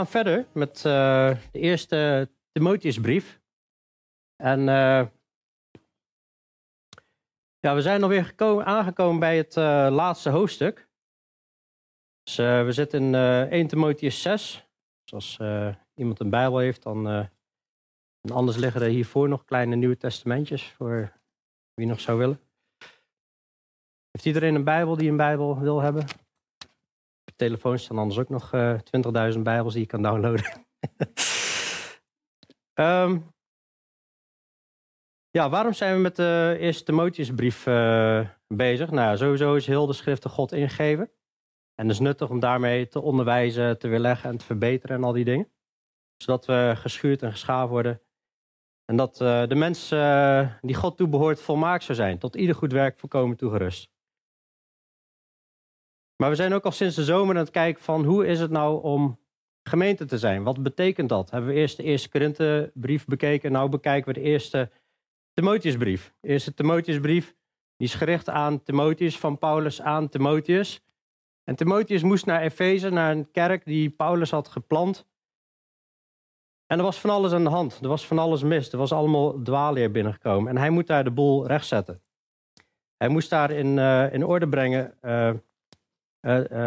gaan verder met uh, de eerste Timotheusbrief. En uh, ja, we zijn alweer gekomen, aangekomen bij het uh, laatste hoofdstuk. Dus we zitten in 1 Timotheus 6. Dus als iemand een Bijbel heeft, dan. anders liggen er hiervoor nog kleine Nieuwe Testamentjes voor wie nog zou willen. Heeft iedereen een Bijbel die een Bijbel wil hebben? Telefoon staan anders ook nog uh, eh, 20.000 Bijbels die je kan downloaden. um, ja, waarom zijn we met de eerste Timotheusbrief uh, bezig? Nou, sowieso is heel de schriften God ingegeven. En het is nuttig om daarmee te onderwijzen, te weerleggen en te verbeteren en al die dingen. Zodat we geschuurd en geschaafd worden. En dat uh, de mens die God toebehoort volmaakt zou zijn. Tot ieder goed werk voorkomen toegerust. Maar we zijn ook al sinds de zomer aan het kijken van hoe is het nou om gemeente te zijn? Wat betekent dat? Hebben we eerst de eerste Korinthebrief bekeken. Nou bekijken we de eerste Timotheusbrief. De eerste Timotheusbrief die is gericht aan Timotheus, van Paulus aan Timotheus. En Timotheus moest naar Efeze, naar een kerk die Paulus had geplant. En er was van alles aan de hand. Er was van alles mis. Er was allemaal dwaalleer binnengekomen. En hij moet daar de boel rechtzetten. Hij moest daar in, uh, in orde brengen eh, eh,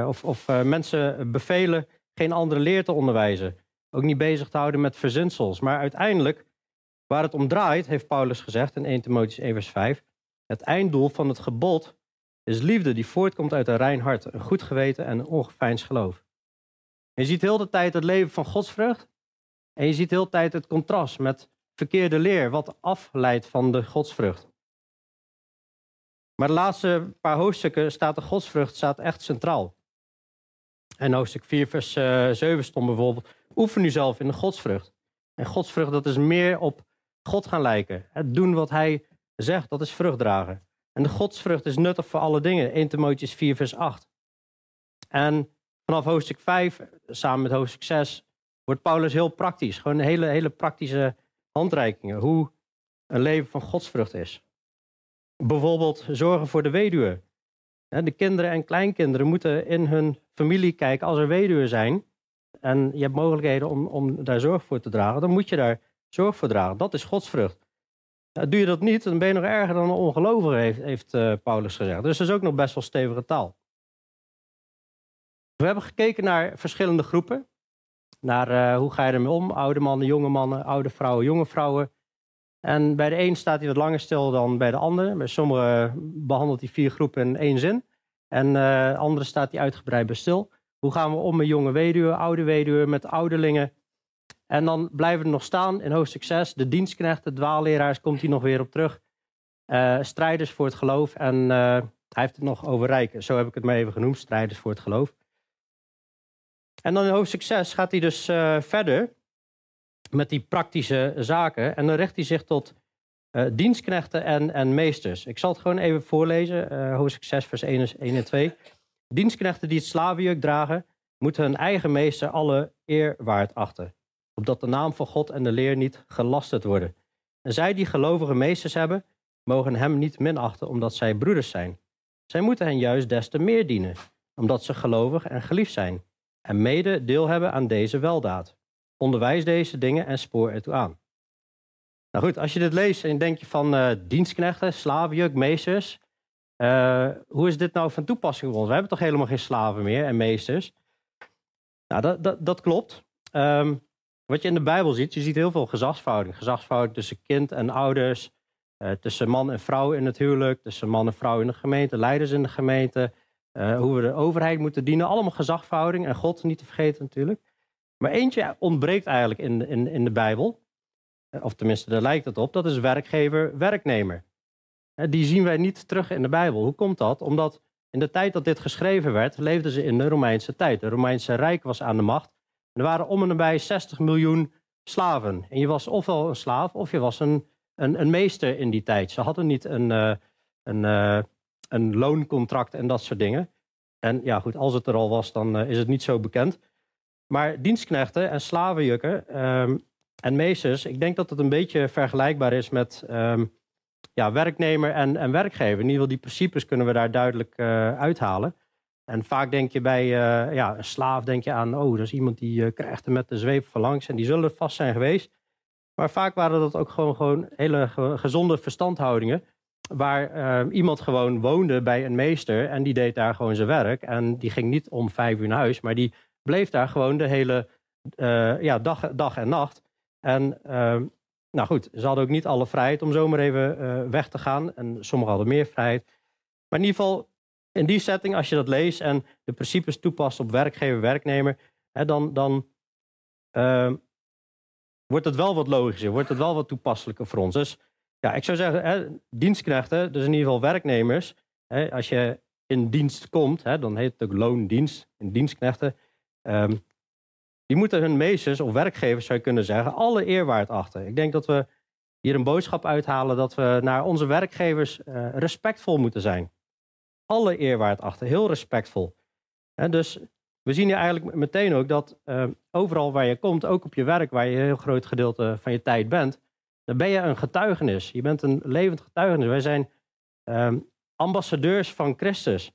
of, of eh, mensen bevelen geen andere leer te onderwijzen. Ook niet bezig te houden met verzinsels. Maar uiteindelijk, waar het om draait, heeft Paulus gezegd in 1 Timotheüs 1 vers 5, het einddoel van het gebod is liefde die voortkomt uit een rein hart, een goed geweten en een ongeveinsd geloof. je ziet heel de tijd het leven van godsvrucht. En je ziet heel de tijd het contrast met verkeerde leer, wat afleidt van de godsvrucht. Maar de laatste paar hoofdstukken staat de godsvrucht staat echt centraal. En hoofdstuk 4, vers uh, eh, 7 stond bijvoorbeeld: Oefen u zelf in de godsvrucht. En godsvrucht, dat is meer op God gaan lijken. Het doen wat hij zegt, dat is vrucht dragen. En de godsvrucht is nuttig voor alle dingen. 1 Timotheüs 4, vers 8. En vanaf hoofdstuk 5, samen met hoofdstuk 6, wordt Paulus heel praktisch. Gewoon hele, hele praktische handreikingen. Hoe een leven van godsvrucht is. Bijvoorbeeld zorgen voor de weduwe. De kinderen en kleinkinderen moeten in hun familie kijken als er weduwen zijn. En je hebt mogelijkheden om, om daar zorg voor te dragen. Dan moet je daar zorg voor dragen. Dat is godsvrucht. Doe je dat niet, dan ben je nog erger dan een ongelovige, heeft, uh, Paulus gezegd. Dus dat is ook nog best wel stevige taal. We hebben gekeken naar verschillende groepen. Naar uh, hoe ga je ermee om? Oude mannen, jonge mannen, oude vrouwen, jonge vrouwen. En bij de een staat hij wat langer stil dan bij de ander. Bij sommigen behandelt hij vier groepen in één zin. En uh, andere staat hij uitgebreid bij stil. Hoe gaan we om met jonge weduwen, oude weduwen, met ouderlingen? En dan blijven we nog staan in hoofdstuk 6. De dienstknechten, dwaalleraars, komt hij nog weer op terug. Uh, strijders voor het geloof. En uh, hij heeft het nog over rijken. Zo heb ik het maar even genoemd, strijders voor het geloof. En dan in hoofdstuk 6 gaat hij dus verder met die praktische zaken. En dan richt hij zich tot uh, dienstknechten en, en meesters. Ik zal het gewoon even voorlezen, uh, hoofdstuk 6, vers 1, 1 en 2. Dienstknechten die het slavenjuk dragen, moeten hun eigen meester alle eer waard achten. Opdat de naam van God en de leer niet gelasterd worden. En zij die gelovige meesters hebben, mogen hem niet minachten omdat zij broeders zijn. Zij moeten hen juist des te meer dienen, omdat ze gelovig en geliefd zijn. En mede deel hebben aan deze weldaad. Onderwijs deze dingen en spoor ertoe aan. Nou goed, als je dit leest en denk je van uh, dienstknechten, slavenjuk, meesters. Uh, hoe is dit nou van toepassing voor ons? We hebben toch helemaal geen slaven meer en meesters? Nou, dat, dat, dat klopt. Um, wat je in de Bijbel ziet, je ziet heel veel gezagsverhouding. Gezagsverhouding tussen kind en ouders, uh, tussen man en vrouw in het huwelijk, tussen man en vrouw in de gemeente, leiders in de gemeente, hoe we de overheid moeten dienen. Allemaal gezagsverhouding en God niet te vergeten natuurlijk. Maar eentje ontbreekt eigenlijk in, in, in de Bijbel. Of tenminste, daar lijkt het op. Dat is werkgever-werknemer. Die zien wij niet terug in de Bijbel. Hoe komt dat? Omdat in de tijd dat dit geschreven werd, leefden ze in de Romeinse tijd. Het Romeinse Rijk was aan de macht. Er waren om en nabij 60 miljoen slaven. En je was ofwel een slaaf of je was een, een, een meester in die tijd. Ze hadden niet een, uh, een, een looncontract en dat soort dingen. En ja, goed, als het er al was, dan is het niet zo bekend. Maar dienstknechten en slavenjukken um, en meesters, ik denk dat het een beetje vergelijkbaar is met um, ja, werknemer en, en werkgever. In ieder geval die principes kunnen we daar duidelijk uh, uithalen. En vaak denk je bij uh, ja, een slaaf denk je aan, oh, dat is iemand die uh, krijgt hem met de zweep van langs en die zullen vast zijn geweest. Maar vaak waren dat ook gewoon, gewoon hele gezonde verstandhoudingen. Waar uh, iemand gewoon woonde bij een meester en die deed daar gewoon zijn werk. En die ging niet om vijf uur naar huis, maar die bleef daar gewoon de hele ja, dag, dag en nacht. En ehm, nou goed, ze hadden ook niet alle vrijheid om zomaar even weg te gaan. En sommigen hadden meer vrijheid. Maar in ieder geval, in die setting, als je dat leest en de principes toepast op werkgever, werknemer, hè, dan, dan uh, wordt het wel wat logischer, wordt het wel wat toepasselijker voor ons. Dus ja, ik zou zeggen, hè, dienstknechten, dus in ieder geval werknemers, hè, als je in dienst komt, hè, dan heet het ook loondienst, in dienstknechten, um, die moeten hun meesters of werkgevers, zou je kunnen zeggen, alle eerwaard achten. Ik denk dat we hier een boodschap uithalen dat we naar onze werkgevers uh, respectvol moeten zijn alle eerwaard achter, heel respectvol. Dus we zien hier eigenlijk meteen ook dat uh, overal waar je komt, ook op je werk, waar je een heel groot gedeelte van je tijd bent, dan ben je een getuigenis. Je bent een levend getuigenis. Wij zijn uh, ambassadeurs van Christus.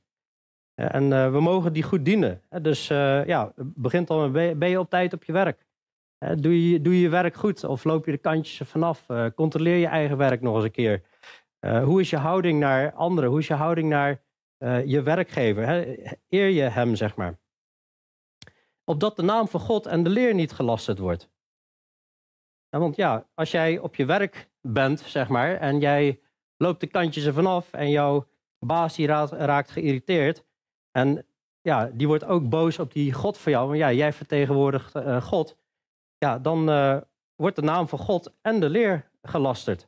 En uh, we mogen die goed dienen. Dus uh, ja, begint al met, ben je op tijd op je werk? Doe je, doe je werk goed of loop je de kantjes vanaf? Controleer je eigen werk nog eens een keer. Hoe is je houding naar anderen? Hoe is je houding naar je werkgever. Eer je hem, zeg maar. Opdat de naam van God en de leer niet gelasterd wordt. want ja, als jij op je werk bent, zeg maar, en jij loopt de kantjes er vanaf en jouw baas raakt geïrriteerd. En ja, die wordt ook boos op die God van jou, want ja, jij vertegenwoordigt uh, God. Ja, dan uh, wordt de naam van God en de leer gelasterd.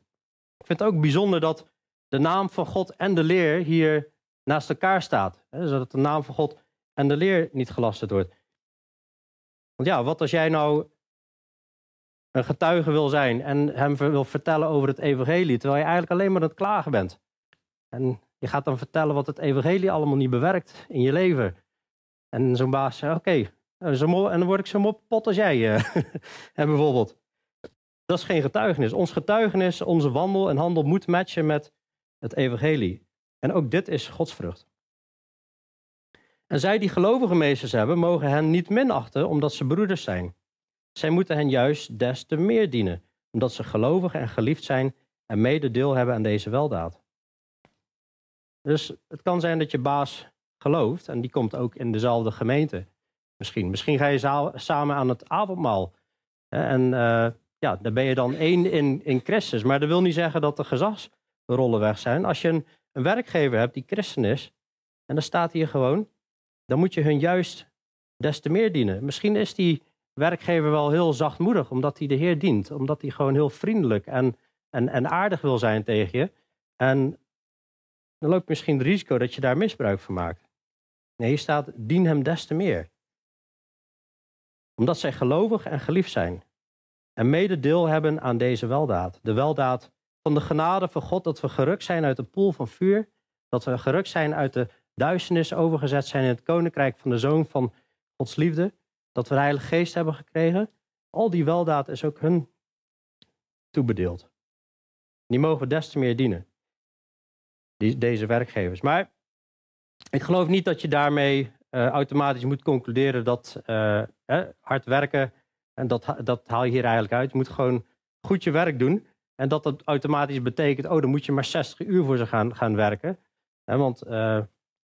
Ik vind het ook bijzonder dat de naam van God en de leer hier naast elkaar staat. Hè, zodat de naam van God en de leer niet gelasterd wordt. Want ja, wat als jij nou een getuige wil zijn en hem wil vertellen over het evangelie, terwijl je eigenlijk alleen maar aan het klagen bent. En je gaat dan vertellen wat het evangelie allemaal niet bewerkt in je leven. En zo'n baas zegt, oké, okay, en dan word ik zo mop als jij. En bijvoorbeeld. Dat is geen getuigenis. Ons getuigenis, onze wandel en handel moet matchen met het evangelie. En ook dit is godsvrucht. En zij die gelovige meesters hebben, mogen hen niet minachten omdat ze broeders zijn. Zij moeten hen juist des te meer dienen, omdat ze gelovig en geliefd zijn en mede deel hebben aan deze weldaad. Dus het kan zijn dat je baas gelooft en die komt ook in dezelfde gemeente. Misschien, Misschien ga je samen aan het avondmaal. En uh, ja, dan ben je dan één in, in Christus. Maar dat wil niet zeggen dat de gezagsrollen weg zijn. Als je een een werkgever hebt die christen is, en dan staat hier gewoon, dan moet je hun juist des te meer dienen. Misschien is die werkgever wel heel zachtmoedig, omdat hij de Heer dient, omdat hij gewoon heel vriendelijk en, en, en aardig wil zijn tegen je. En dan loopt misschien het risico dat je daar misbruik van maakt. Nee, hier staat, dien hem des te meer. Omdat zij gelovig en geliefd zijn. En mede deel hebben aan deze weldaad. De weldaad van de genade van God dat we gerukt zijn uit de poel van vuur. Dat we gerukt zijn uit de duisternis overgezet zijn in het koninkrijk van de zoon van Gods liefde. Dat we de Heilige Geest hebben gekregen. Al die weldaad is ook hun toebedeeld. Die mogen we des te meer dienen. Deze werkgevers. Maar ik geloof niet dat je daarmee uh, automatisch moet concluderen dat uh, hard werken, en dat, dat haal je hier eigenlijk uit. Je moet gewoon goed je werk doen. En dat dat automatisch betekent, oh, dan moet je maar 60 uur voor ze gaan, gaan werken. want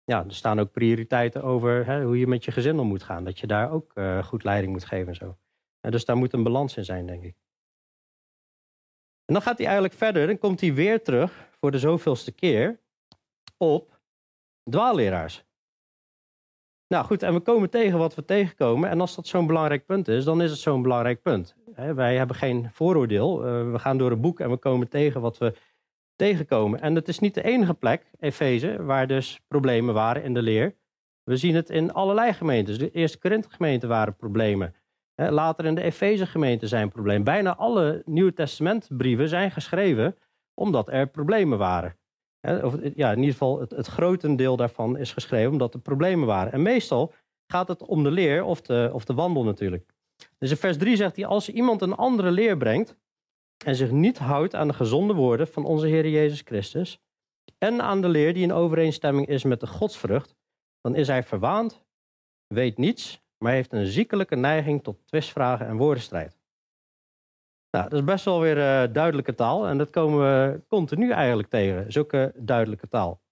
ja, er staan ook prioriteiten over hè, hoe je met je gezin om moet gaan. Dat je daar ook goed leiding moet geven en zo. Dus daar moet een balans in zijn, denk ik. En dan gaat hij eigenlijk verder. Dan komt hij weer terug voor de zoveelste keer op dwaalleraars. Nou goed, en we komen tegen wat we tegenkomen. En als dat zo'n belangrijk punt is, dan is het zo'n belangrijk punt. Wij hebben geen vooroordeel. Eh, we gaan door het boek en we komen tegen wat we tegenkomen. En het is niet de enige plek, Efeze, waar dus problemen waren in de leer. We zien het in allerlei gemeentes. De eerste Korinthe gemeente waren problemen. Later in de Efeze gemeente zijn problemen. Bijna alle Nieuwe Testamentbrieven zijn geschreven omdat er problemen waren. Of, ja, in ieder geval het, het grotendeel daarvan is geschreven omdat er problemen waren. En meestal gaat het om de leer of de, of de wandel natuurlijk. Dus in vers 3 zegt hij, als iemand een andere leer brengt en zich niet houdt aan de gezonde woorden van onze Heer Jezus Christus en aan de leer die in overeenstemming is met de godsvrucht, dan is hij verwaand, weet niets, maar heeft een ziekelijke neiging tot twistvragen en woordenstrijd. Nou, dat is best wel weer uh, duidelijke taal en dat komen we continu eigenlijk tegen, zulke duidelijke taal.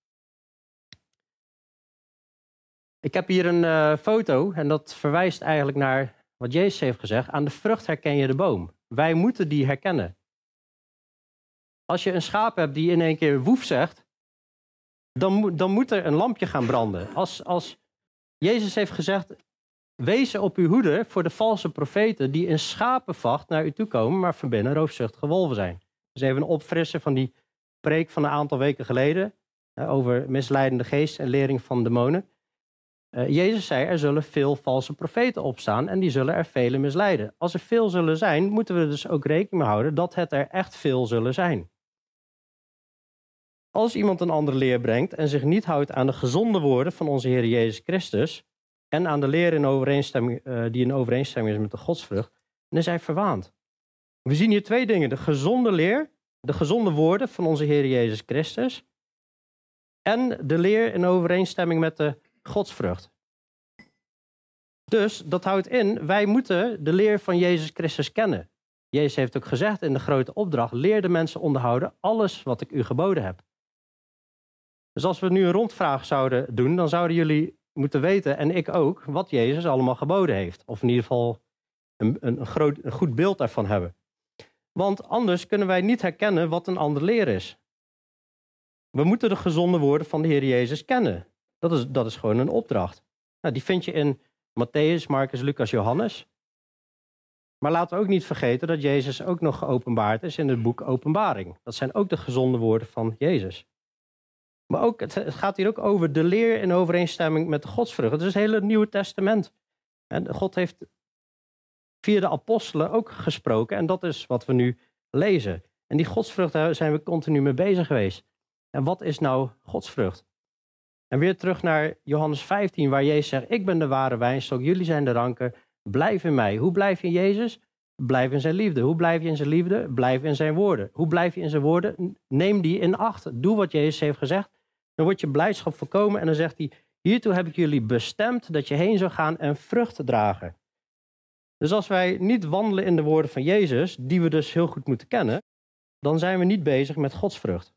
Ik heb hier een uh, foto en dat verwijst eigenlijk naar wat Jezus heeft gezegd. Aan de vrucht herken je de boom. Wij moeten die herkennen. Als je een schaap hebt die in één keer woef zegt, dan, dan moet er een lampje gaan branden. Als, als Jezus heeft gezegd, wees op uw hoede voor de valse profeten die in schapenvacht naar u toe komen, maar van binnen roofzuchtige wolven zijn. Dus even een opfrissen van die preek van een aantal weken geleden over misleidende geest en lering van demonen. Uh, Jezus zei, er zullen veel valse profeten opstaan en die zullen er vele misleiden. Als er veel zullen zijn, moeten we dus ook rekening mee houden dat het er echt veel zullen zijn. Als iemand een andere leer brengt en zich niet houdt aan de gezonde woorden van onze Heer Jezus Christus en aan de leer in overeenstemming, uh, die in overeenstemming is met de godsvrucht, dan is hij verwaand. We zien hier twee dingen. De gezonde leer, de gezonde woorden van onze Heer Jezus Christus en de leer in overeenstemming met de godsvrucht. Dus dat houdt in, wij moeten de leer van Jezus Christus kennen. Jezus heeft ook gezegd in de grote opdracht: leer de mensen onderhouden alles wat ik u geboden heb. Dus als we nu een rondvraag zouden doen, dan zouden jullie moeten weten, en ik ook, wat Jezus allemaal geboden heeft. Of in ieder geval een, een, groot, een goed beeld daarvan hebben. Want anders kunnen wij niet herkennen wat een ander leer is. We moeten de gezonde woorden van de Heer Jezus kennen. Dat is, dat is gewoon een opdracht. Nou, die vind je in Matthäus, Marcus, Lucas, Johannes. Maar laten we ook niet vergeten dat Jezus ook nog geopenbaard is in het boek Openbaring. Dat zijn ook de gezonde woorden van Jezus. Maar ook, het gaat hier ook over de leer in overeenstemming met de godsvrucht. Het is het hele Nieuwe Testament. En God heeft via de apostelen ook gesproken. En dat is wat we nu lezen. En die godsvrucht, daar zijn we continu mee bezig geweest. En wat is nou godsvrucht? En weer terug naar Johannes 15, waar Jezus zegt: Ik ben de ware wijnstok, jullie zijn de ranken. Blijf in mij. Hoe blijf je in Jezus? Blijf in zijn liefde. Hoe blijf je in zijn liefde? Blijf in zijn woorden. Hoe blijf je in zijn woorden? Neem die in acht. Doe wat Jezus heeft gezegd. Dan wordt je blijdschap voorkomen en dan zegt hij: Hiertoe heb ik jullie bestemd dat je heen zou gaan en vruchten dragen. Dus als wij niet wandelen in de woorden van Jezus, die we dus heel goed moeten kennen, dan zijn we niet bezig met Gods vrucht.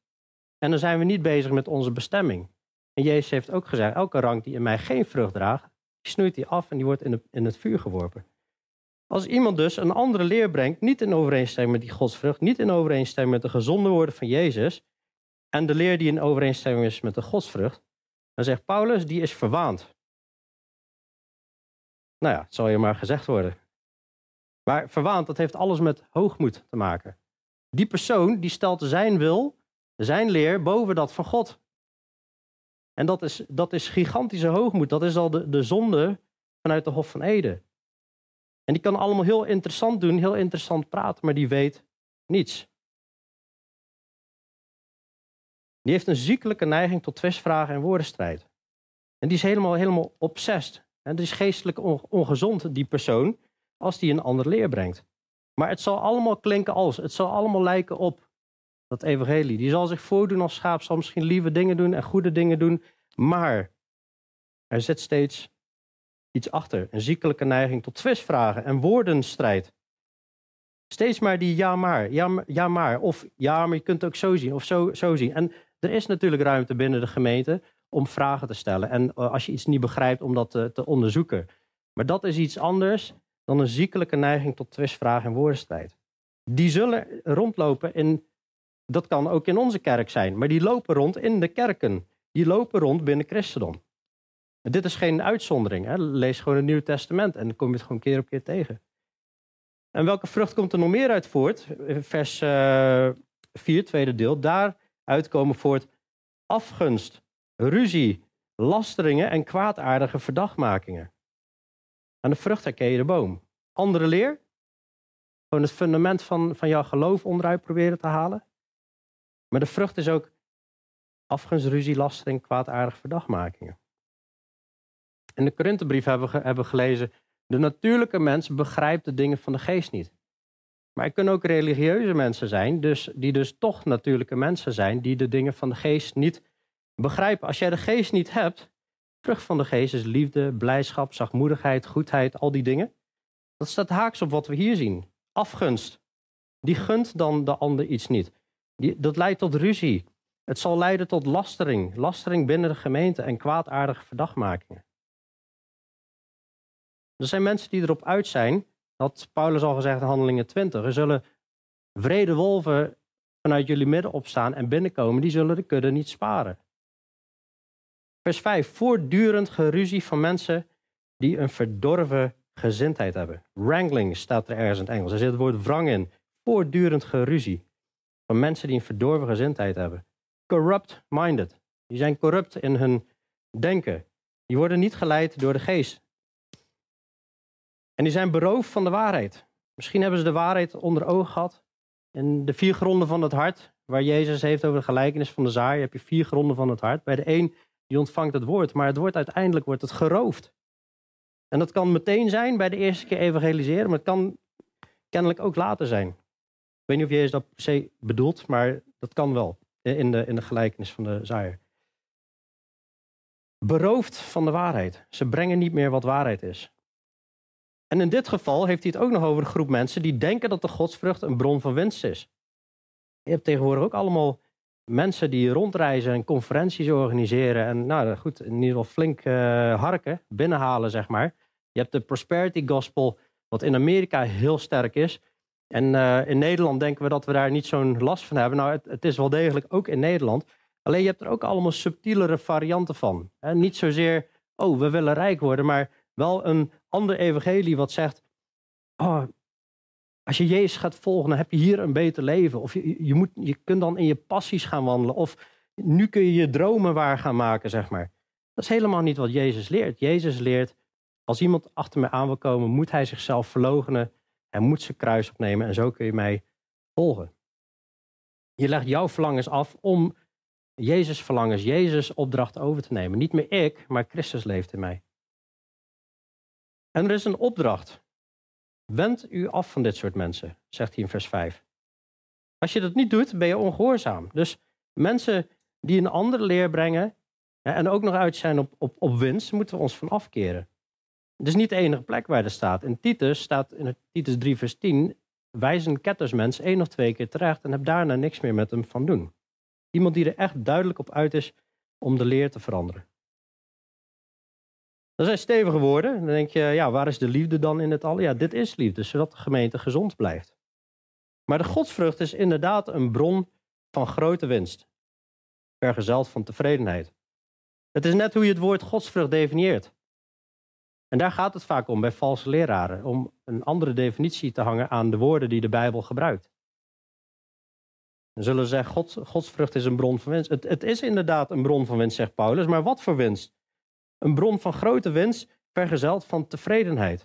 En dan zijn we niet bezig met onze bestemming. En Jezus heeft ook gezegd, elke rank die in mij geen vrucht draagt, snoeit die af en die wordt in, in het vuur geworpen. Als iemand dus een andere leer brengt, niet in overeenstemming met die godsvrucht, niet in overeenstemming met de gezonde woorden van Jezus, en de leer die in overeenstemming is met de godsvrucht, dan zegt Paulus, die is verwaand. Nou ja, het zal je maar gezegd worden. Maar verwaand, dat heeft alles met hoogmoed te maken. Die persoon die stelt zijn wil, zijn leer, boven dat van God. En dat is, dat is gigantische hoogmoed. Dat is al de, de zonde vanuit de Hof van Eden. En die kan allemaal heel interessant doen, heel interessant praten, maar die weet niets. Die heeft een ziekelijke neiging tot twistvragen en woordenstrijd. En die is helemaal, helemaal obsessed. En die is geestelijk ongezond, die persoon, als die een ander leer brengt. Maar het zal allemaal klinken als, het zal allemaal lijken op dat evangelie. Die zal zich voordoen als schaap, zal misschien lieve dingen doen en goede dingen doen, maar er zit steeds iets achter. Een ziekelijke neiging tot twistvragen en woordenstrijd. Steeds maar die ja maar, ja, ja maar, of ja maar je kunt het ook zo zien, of zo, zo zien. En er is natuurlijk ruimte binnen de gemeente om vragen te stellen. En eh, als je iets niet begrijpt, om dat te, te onderzoeken. Maar dat is iets anders dan een ziekelijke neiging tot twistvragen en woordenstrijd. Die zullen rondlopen in dat kan ook in onze kerk zijn, maar die lopen rond in de kerken. Die lopen rond binnen christendom. En dit is geen uitzondering. Hè? Lees gewoon het Nieuwe Testament en kom je het gewoon keer op keer tegen. En welke vrucht komt er nog meer uit voort? Vers uh, eh, 4, tweede deel. Daaruit komen voort afgunst, ruzie, lasteringen en kwaadaardige verdachtmakingen. Aan de vrucht herken je de boom. Andere leer? Gewoon het fundament van, van jouw geloof onderuit proberen te halen. Maar de vrucht is ook afgunst, ruzie, lastering, kwaadaardige verdachtmakingen. In de Korinthebrief hebben we, hebben gelezen, de natuurlijke mens begrijpt de dingen van de geest niet. Maar er kunnen ook religieuze mensen zijn, dus, die dus toch natuurlijke mensen zijn, die de dingen van de geest niet begrijpen. Als jij de geest niet hebt, vrucht van de geest is liefde, blijdschap, zachtmoedigheid, goedheid, al die dingen. Dat staat haaks op wat we hier zien. Afgunst. Die gunt dan de ander iets niet. Die, dat leidt tot ruzie. Het zal leiden tot lastering. Lastering binnen de gemeente en kwaadaardige verdachtmakingen. Er zijn mensen die erop uit zijn, dat Paulus al gezegd in Handelingen 20, er zullen vrede wolven vanuit jullie midden opstaan en binnenkomen, die zullen de kudde niet sparen. Vers 5. Voortdurend geruzie van mensen die een verdorven gezindheid hebben. Wrangling staat er ergens in het Engels. Er zit het woord wrang in. Voortdurend geruzie van mensen die een verdorven gezindheid hebben. Corrupt-minded. Die zijn corrupt in hun denken. Die worden niet geleid door de geest. En die zijn beroofd van de waarheid. Misschien hebben ze de waarheid onder ogen gehad. In de vier gronden van het hart, waar Jezus heeft over de gelijkenis van de zaai, heb je vier gronden van het hart. Bij de een die ontvangt het woord, maar het woord uiteindelijk wordt het geroofd. En dat kan meteen zijn bij de eerste keer evangeliseren, maar het kan kennelijk ook later zijn. Ik weet niet of Jezus dat per se bedoelt, maar dat kan wel in de, in de gelijkenis van de zaaier. Beroofd van de waarheid. Ze brengen niet meer wat waarheid is. En in dit geval heeft hij het ook nog over een groep mensen die denken dat de godsvrucht een bron van winst is. Je hebt tegenwoordig ook allemaal mensen die rondreizen en conferenties organiseren. En nou goed, in ieder geval flink uh, harken, binnenhalen, zeg maar. Je hebt de Prosperity Gospel, wat in Amerika heel sterk is. En uh, in Nederland denken we dat we daar niet zo'n last van hebben. Nou, het, is wel degelijk ook in Nederland. Alleen je hebt er ook allemaal subtielere varianten van. Niet zozeer, oh, we willen rijk worden, maar wel een ander evangelie wat zegt, oh, als je Jezus gaat volgen, dan heb je hier een beter leven. Of je, je, moet, je kunt dan in je passies gaan wandelen. Of nu kun je je dromen waar gaan maken, zeg maar. Dat is helemaal niet wat Jezus leert. Jezus leert, als iemand achter mij aan wil komen, moet hij zichzelf verloochenen. Hij moet zijn kruis opnemen en zo kun je mij volgen. Je legt jouw verlangens af om Jezus' verlangens, Jezus' opdracht over te nemen. Niet meer ik, maar Christus leeft in mij. En er is een opdracht. Wend u af van dit soort mensen, zegt hij in vers 5. Als je dat niet doet, ben je ongehoorzaam. Dus mensen die een andere leer brengen en ook nog uit zijn op, op, op winst, moeten we ons van afkeren. Het is niet de enige plek waar dat staat. In Titus staat in Titus 3 vers 10, wijs een kettersmens één of twee keer terecht en heb daarna niks meer met hem van doen. Iemand die er echt duidelijk op uit is om de leer te veranderen. Dat zijn stevige woorden. Dan denk je, ja, waar is de liefde dan in het al? Ja, dit is liefde, zodat de gemeente gezond blijft. Maar de godsvrucht is inderdaad een bron van grote winst, vergezeld van tevredenheid. Het is net hoe je het woord godsvrucht definieert. En daar gaat het vaak om bij valse leraren, om een andere definitie te hangen aan de woorden die de Bijbel gebruikt. Dan zullen ze zeggen, God, godsvrucht is een bron van winst. Het, het is inderdaad een bron van winst, zegt Paulus, maar wat voor winst? Een bron van grote winst, vergezeld van tevredenheid.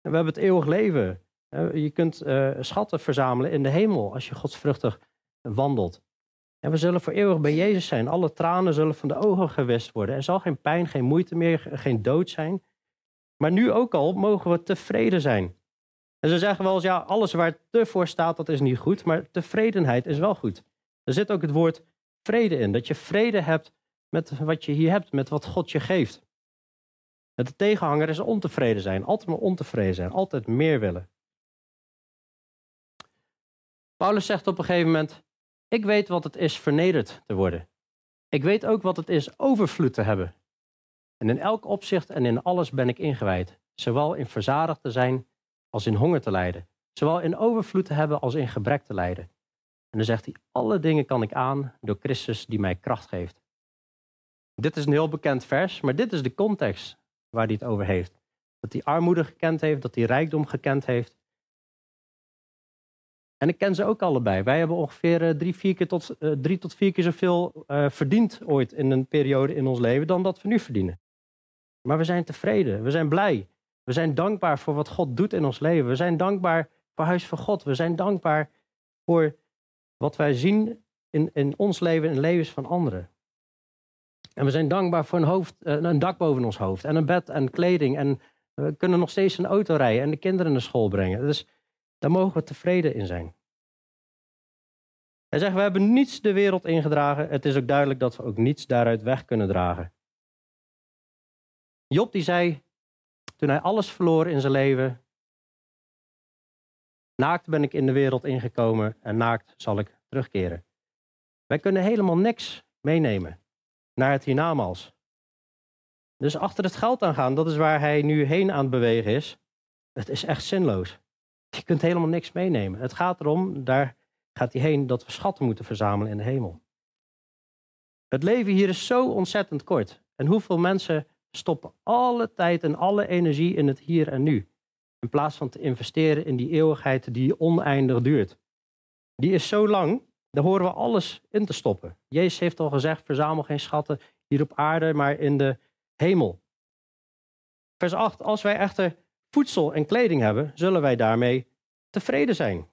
En we hebben het eeuwig leven. Je kunt uh, schatten verzamelen in de hemel als je godsvruchtig wandelt. En we zullen voor eeuwig bij Jezus zijn. Alle tranen zullen van de ogen gewist worden. Er zal geen pijn, geen moeite meer, geen dood zijn. Maar nu ook al mogen we tevreden zijn. En ze zeggen wel eens, ja, alles waar te voor staat, dat is niet goed. Maar tevredenheid is wel goed. Er zit ook het woord vrede in. Dat je vrede hebt met wat je hier hebt, met wat God je geeft. De tegenhanger is ontevreden zijn, altijd maar ontevreden zijn, altijd meer willen. Paulus zegt op een gegeven moment: Ik weet wat het is vernederd te worden. Ik weet ook wat het is overvloed te hebben. En in elk opzicht en in alles ben ik ingewijd, zowel in verzadigd te zijn als in honger te lijden, zowel in overvloed te hebben als in gebrek te lijden. En dan zegt hij: Alle dingen kan ik aan door Christus die mij kracht geeft. Dit is een heel bekend vers, maar dit is de context waar hij het over heeft. Dat hij armoede gekend heeft, dat hij rijkdom gekend heeft. En ik ken ze ook allebei. Wij hebben ongeveer eh, drie, vier keer tot, uh, drie tot vier keer zoveel uh, verdiend ooit in een periode in ons leven dan dat we nu verdienen. Maar we zijn tevreden, we zijn blij. We zijn dankbaar voor wat God doet in ons leven. We zijn dankbaar voor Huis van God. We zijn dankbaar voor wat wij zien in, in ons leven en levens van anderen. En we zijn dankbaar voor een, hoofd, eh, een dak boven ons hoofd en een bed en kleding. En we kunnen nog steeds een auto rijden en de kinderen naar school brengen. Dus daar mogen we tevreden in zijn. Hij zegt, we hebben niets de wereld ingedragen. Het is ook duidelijk dat we ook niets daaruit weg kunnen dragen. Job die zei, toen hij alles verloor in zijn leven, naakt ben ik in de wereld ingekomen en naakt zal ik terugkeren. Wij kunnen helemaal niks meenemen naar het hiernamaals. Dus achter het geld aangaan, dat is waar hij nu heen aan het bewegen is. Het is echt zinloos. Je kunt helemaal niks meenemen. Het gaat erom, daar gaat hij heen, dat we schatten moeten verzamelen in de hemel. Het leven hier is zo ontzettend kort. En hoeveel mensen stoppen alle tijd en alle energie in het hier en nu. In plaats van te investeren in die eeuwigheid die oneindig duurt. Die is zo lang, daar horen we alles in te stoppen. Jezus heeft al gezegd, verzamel geen schatten hier op aarde, maar in de hemel. Vers 8, als wij echter voedsel en kleding hebben, zullen wij daarmee tevreden zijn.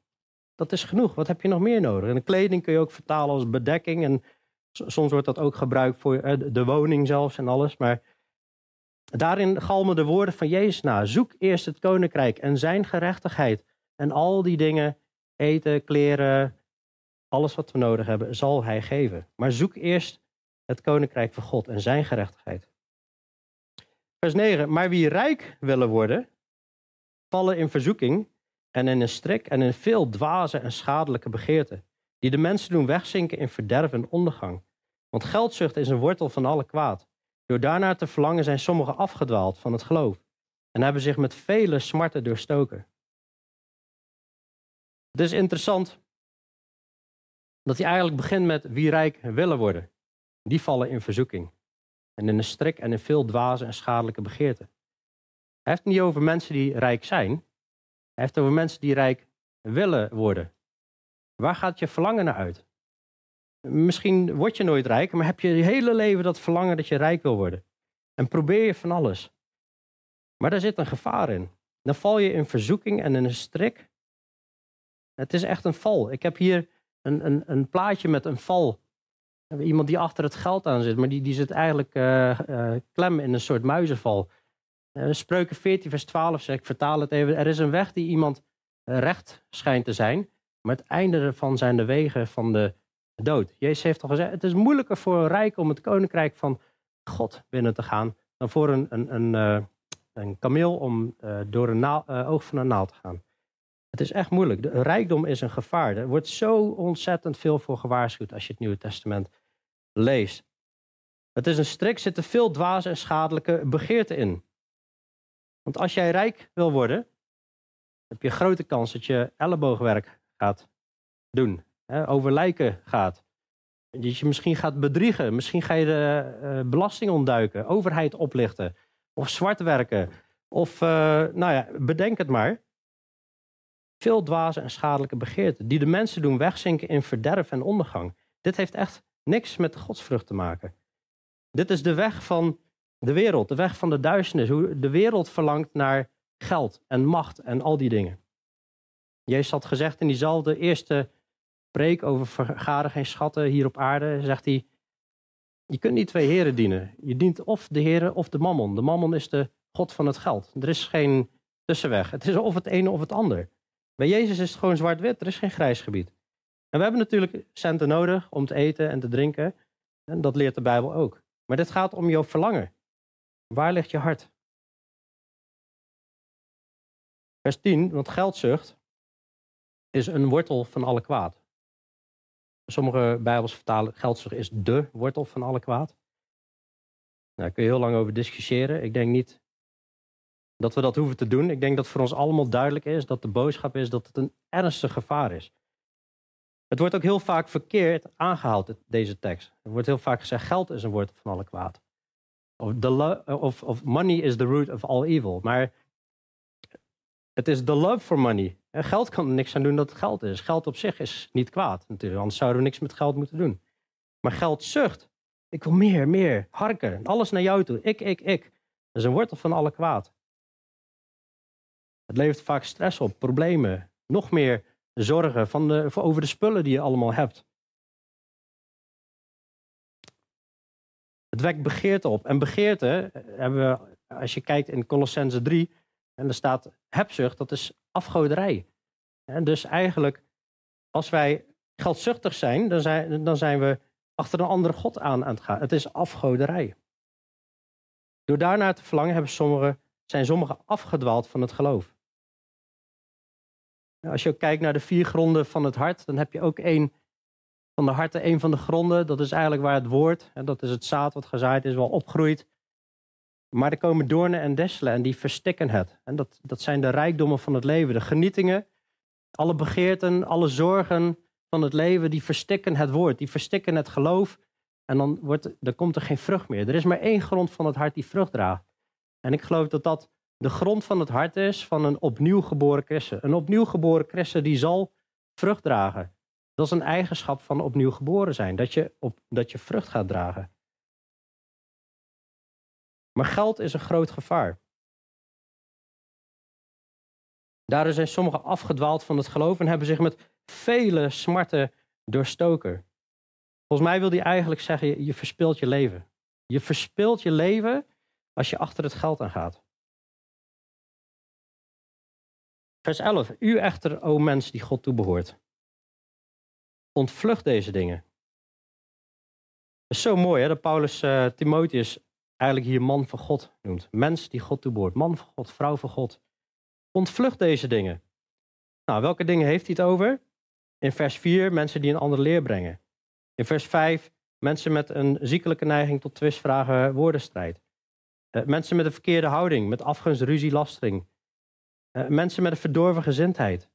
Dat is genoeg. Wat heb je nog meer nodig? En kleding kun je ook vertalen als bedekking. En soms wordt dat ook gebruikt voor eh, de woning zelfs en alles. Maar daarin galmen de woorden van Jezus na. Zoek eerst het koninkrijk en zijn gerechtigheid. En al die dingen, eten, kleren, alles wat we nodig hebben, zal hij geven. Maar zoek eerst het koninkrijk van God en zijn gerechtigheid. Vers 9. Maar wie rijk willen worden, vallen in verzoeking en in een strik en in veel dwaze en schadelijke begeerten, die de mensen doen wegzinken in verderf en ondergang. Want geldzucht is een wortel van alle kwaad. Door daarnaar te verlangen zijn sommigen afgedwaald van het geloof en hebben zich met vele smarten doorstoken. Het is interessant dat hij eigenlijk begint met wie rijk willen worden. Die vallen in verzoeking. En in een strik en in veel dwaze en schadelijke begeerten. Hij heeft het niet over mensen die rijk zijn. Hij heeft het over mensen die rijk willen worden. Waar gaat je verlangen naar uit? Misschien word je nooit rijk, maar heb je je hele leven dat verlangen dat je rijk wil worden. En probeer je van alles. Maar daar zit een gevaar in. Dan val je in verzoeking en in een strik. Het is echt een val. Ik heb hier een, een, een plaatje met een val. Iemand die achter het geld aan zit, maar die, die zit eigenlijk uh, uh, klem in een soort muizenval. Uh, Spreuken 14, vers 12 zeg ik, vertaal het even. Er is een weg die iemand recht schijnt te zijn, maar het einde ervan zijn de wegen van de dood. Jezus heeft al gezegd, het is moeilijker voor een rijk om het koninkrijk van God binnen te gaan, dan voor een, een, een, een kameel om door een naal, oog van een naald te gaan. Het is echt moeilijk. De rijkdom is een gevaar. Er wordt zo ontzettend veel voor gewaarschuwd als je het Nieuwe Testament leest. Het is een strik, zitten veel dwaze en schadelijke begeerten in. Want als jij rijk wil worden, heb je grote kans dat je elleboogwerk gaat doen. Hè, over lijken gaat. Dat je misschien gaat bedriegen. Misschien ga je de uh, belasting ontduiken. Overheid oplichten. Of zwart werken. Of, uh, nou ja, bedenk het maar. Veel dwaze en schadelijke begeerten, die de mensen doen wegzinken in verderf en ondergang. Dit heeft echt niks met de godsvrucht te maken. Dit is de weg van de wereld, de weg van de duisternis. Hoe de wereld verlangt naar geld en macht en al die dingen. Jezus had gezegd in diezelfde eerste preek over vergaren geen schatten hier op aarde, zegt hij, je kunt niet twee heren dienen. Je dient of de heren of de mammon. De mammon is de god van het geld. Er is geen tussenweg. Het is of het ene of het ander. Bij Jezus is het gewoon zwart-wit, er is geen grijs gebied. En we hebben natuurlijk centen nodig om te eten en te drinken. En dat leert de Bijbel ook. Maar dit gaat om jouw verlangen. Waar ligt je hart? Vers 10, want geldzucht is een wortel van alle kwaad. Sommige Bijbels vertalen geldzucht is de wortel van alle kwaad. Nou, daar kun je heel lang over discussiëren. Ik denk niet dat we dat hoeven te doen. Ik denk dat voor ons allemaal duidelijk is dat de boodschap is dat het een ernstig gevaar is. Het wordt ook heel vaak verkeerd aangehaald, deze tekst. Er wordt heel vaak gezegd, geld is een woord van alle kwaad. Of, the of, of money is the root of all evil. Maar het is the love for money. En geld kan er niks aan doen dat het geld is. Geld op zich is niet kwaad natuurlijk, anders zouden we niks met geld moeten doen. Maar geldzucht, ik wil meer, meer, harken, alles naar jou toe. Ik, ik, ik. Dat is een wortel van alle kwaad. Het levert vaak stress op, problemen, nog meer zorgen van de, over de spullen die je allemaal hebt. Het wekt begeerte op. En begeerte eh, hebben we, als je kijkt in Colossense 3, en er staat hebzucht, dat is afgoderij. En dus eigenlijk, als wij geldzuchtig zijn, dan zijn, dan zijn we achter een andere God aan aan het gaan. Het is afgoderij. Door daarnaar te verlangen hebben zijn sommigen afgedwaald van het geloof. Als je kijkt naar de vier gronden van het hart, dan heb je ook één van de harten, één van de gronden. Dat is eigenlijk waar het woord, en dat is het zaad wat gezaaid is, wel opgroeit. Maar er komen doornen en desselen en die verstikken het. En dat, dat zijn de rijkdommen van het leven, de genietingen, alle begeerten, alle zorgen van het leven, die verstikken het woord, die verstikken het geloof. En dan, wordt, dan komt er geen vrucht meer. Er is maar één grond van het hart die vrucht draagt. En ik geloof dat dat de grond van het hart is van een opnieuw geboren christen. Een opnieuw geboren christen die zal vrucht dragen. Dat is een eigenschap van opnieuw geboren zijn, dat je, op, dat je vrucht gaat dragen. Maar geld is een groot gevaar. Daardoor zijn sommigen afgedwaald van het geloof en hebben zich met vele smarten doorstoken. Volgens mij wil hij eigenlijk zeggen, je, je verspilt je leven. Je verspilt je leven als je achter het geld aan gaat. Vers 11. U echter, o mens die God toebehoort. Ontvlucht deze dingen. Is zo mooi hè, dat Paulus uh, Timotheus eigenlijk hier man van God noemt. Mens die God toebehoort. Man van God, vrouw van God. Ontvlucht deze dingen. Nou, welke dingen heeft hij het over? In vers 4 mensen die een andere leer brengen. In vers 5 mensen met een ziekelijke neiging tot twistvragen, woordenstrijd. Uh, mensen met een verkeerde houding, met afgunst, ruzie, lastering. Uh, mensen met een verdorven gezindheid.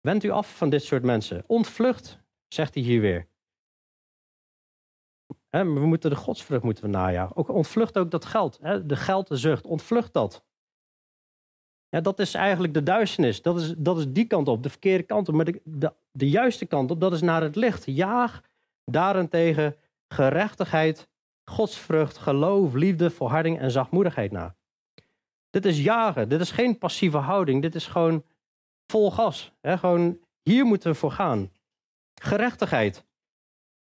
Wend u af van dit soort mensen. Ontvlucht, zegt hij hier weer. we moeten de godsvrucht moeten we najagen. Ook ontvlucht ook dat geld. de geldzucht, ontvlucht dat. Ja, dat is eigenlijk de duisternis. Dat is, dat is die kant op, de verkeerde kant op. Maar de, de, de juiste kant op, dat is naar het licht. Jaag daarentegen gerechtigheid, godsvrucht, geloof, liefde, volharding en zachtmoedigheid na. Dit is jagen, dit is geen passieve houding, dit is gewoon vol gas. Hè? Gewoon, hier moeten we voor gaan. Gerechtigheid.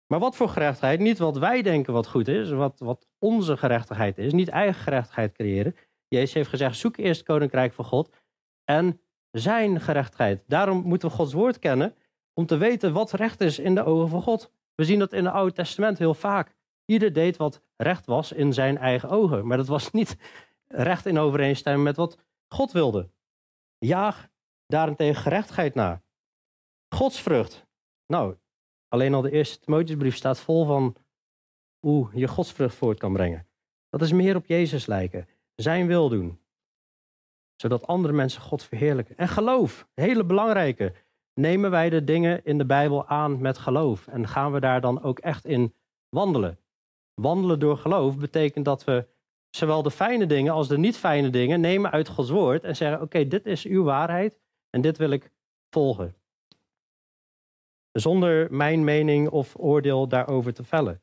Maar wat voor gerechtigheid? Niet wat wij denken wat goed is, wat, wat onze gerechtigheid is. Niet eigen gerechtigheid creëren. Jezus heeft gezegd, zoek eerst het koninkrijk van God en zijn gerechtigheid. Daarom moeten we Gods woord kennen om te weten wat recht is in de ogen van God. We zien dat in het Oude Testament heel vaak. Ieder deed wat recht was in zijn eigen ogen. Maar dat was niet recht in overeenstemming met wat God wilde. Jaag daarentegen gerechtigheid na. Godsvrucht. Nou, alleen al de eerste Timotheusbrief staat vol van hoe je godsvrucht voort kan brengen. Dat is meer op Jezus lijken. Zijn wil doen. Zodat andere mensen God verheerlijken. En geloof, hele belangrijke nemen wij de dingen in de Bijbel aan met geloof en gaan we daar dan ook echt in wandelen. Wandelen door geloof betekent dat we zowel de fijne dingen als de niet fijne dingen nemen uit Gods woord en zeggen: Oké, dit is uw waarheid en dit wil ik volgen. Zonder mijn mening of oordeel daarover te vellen.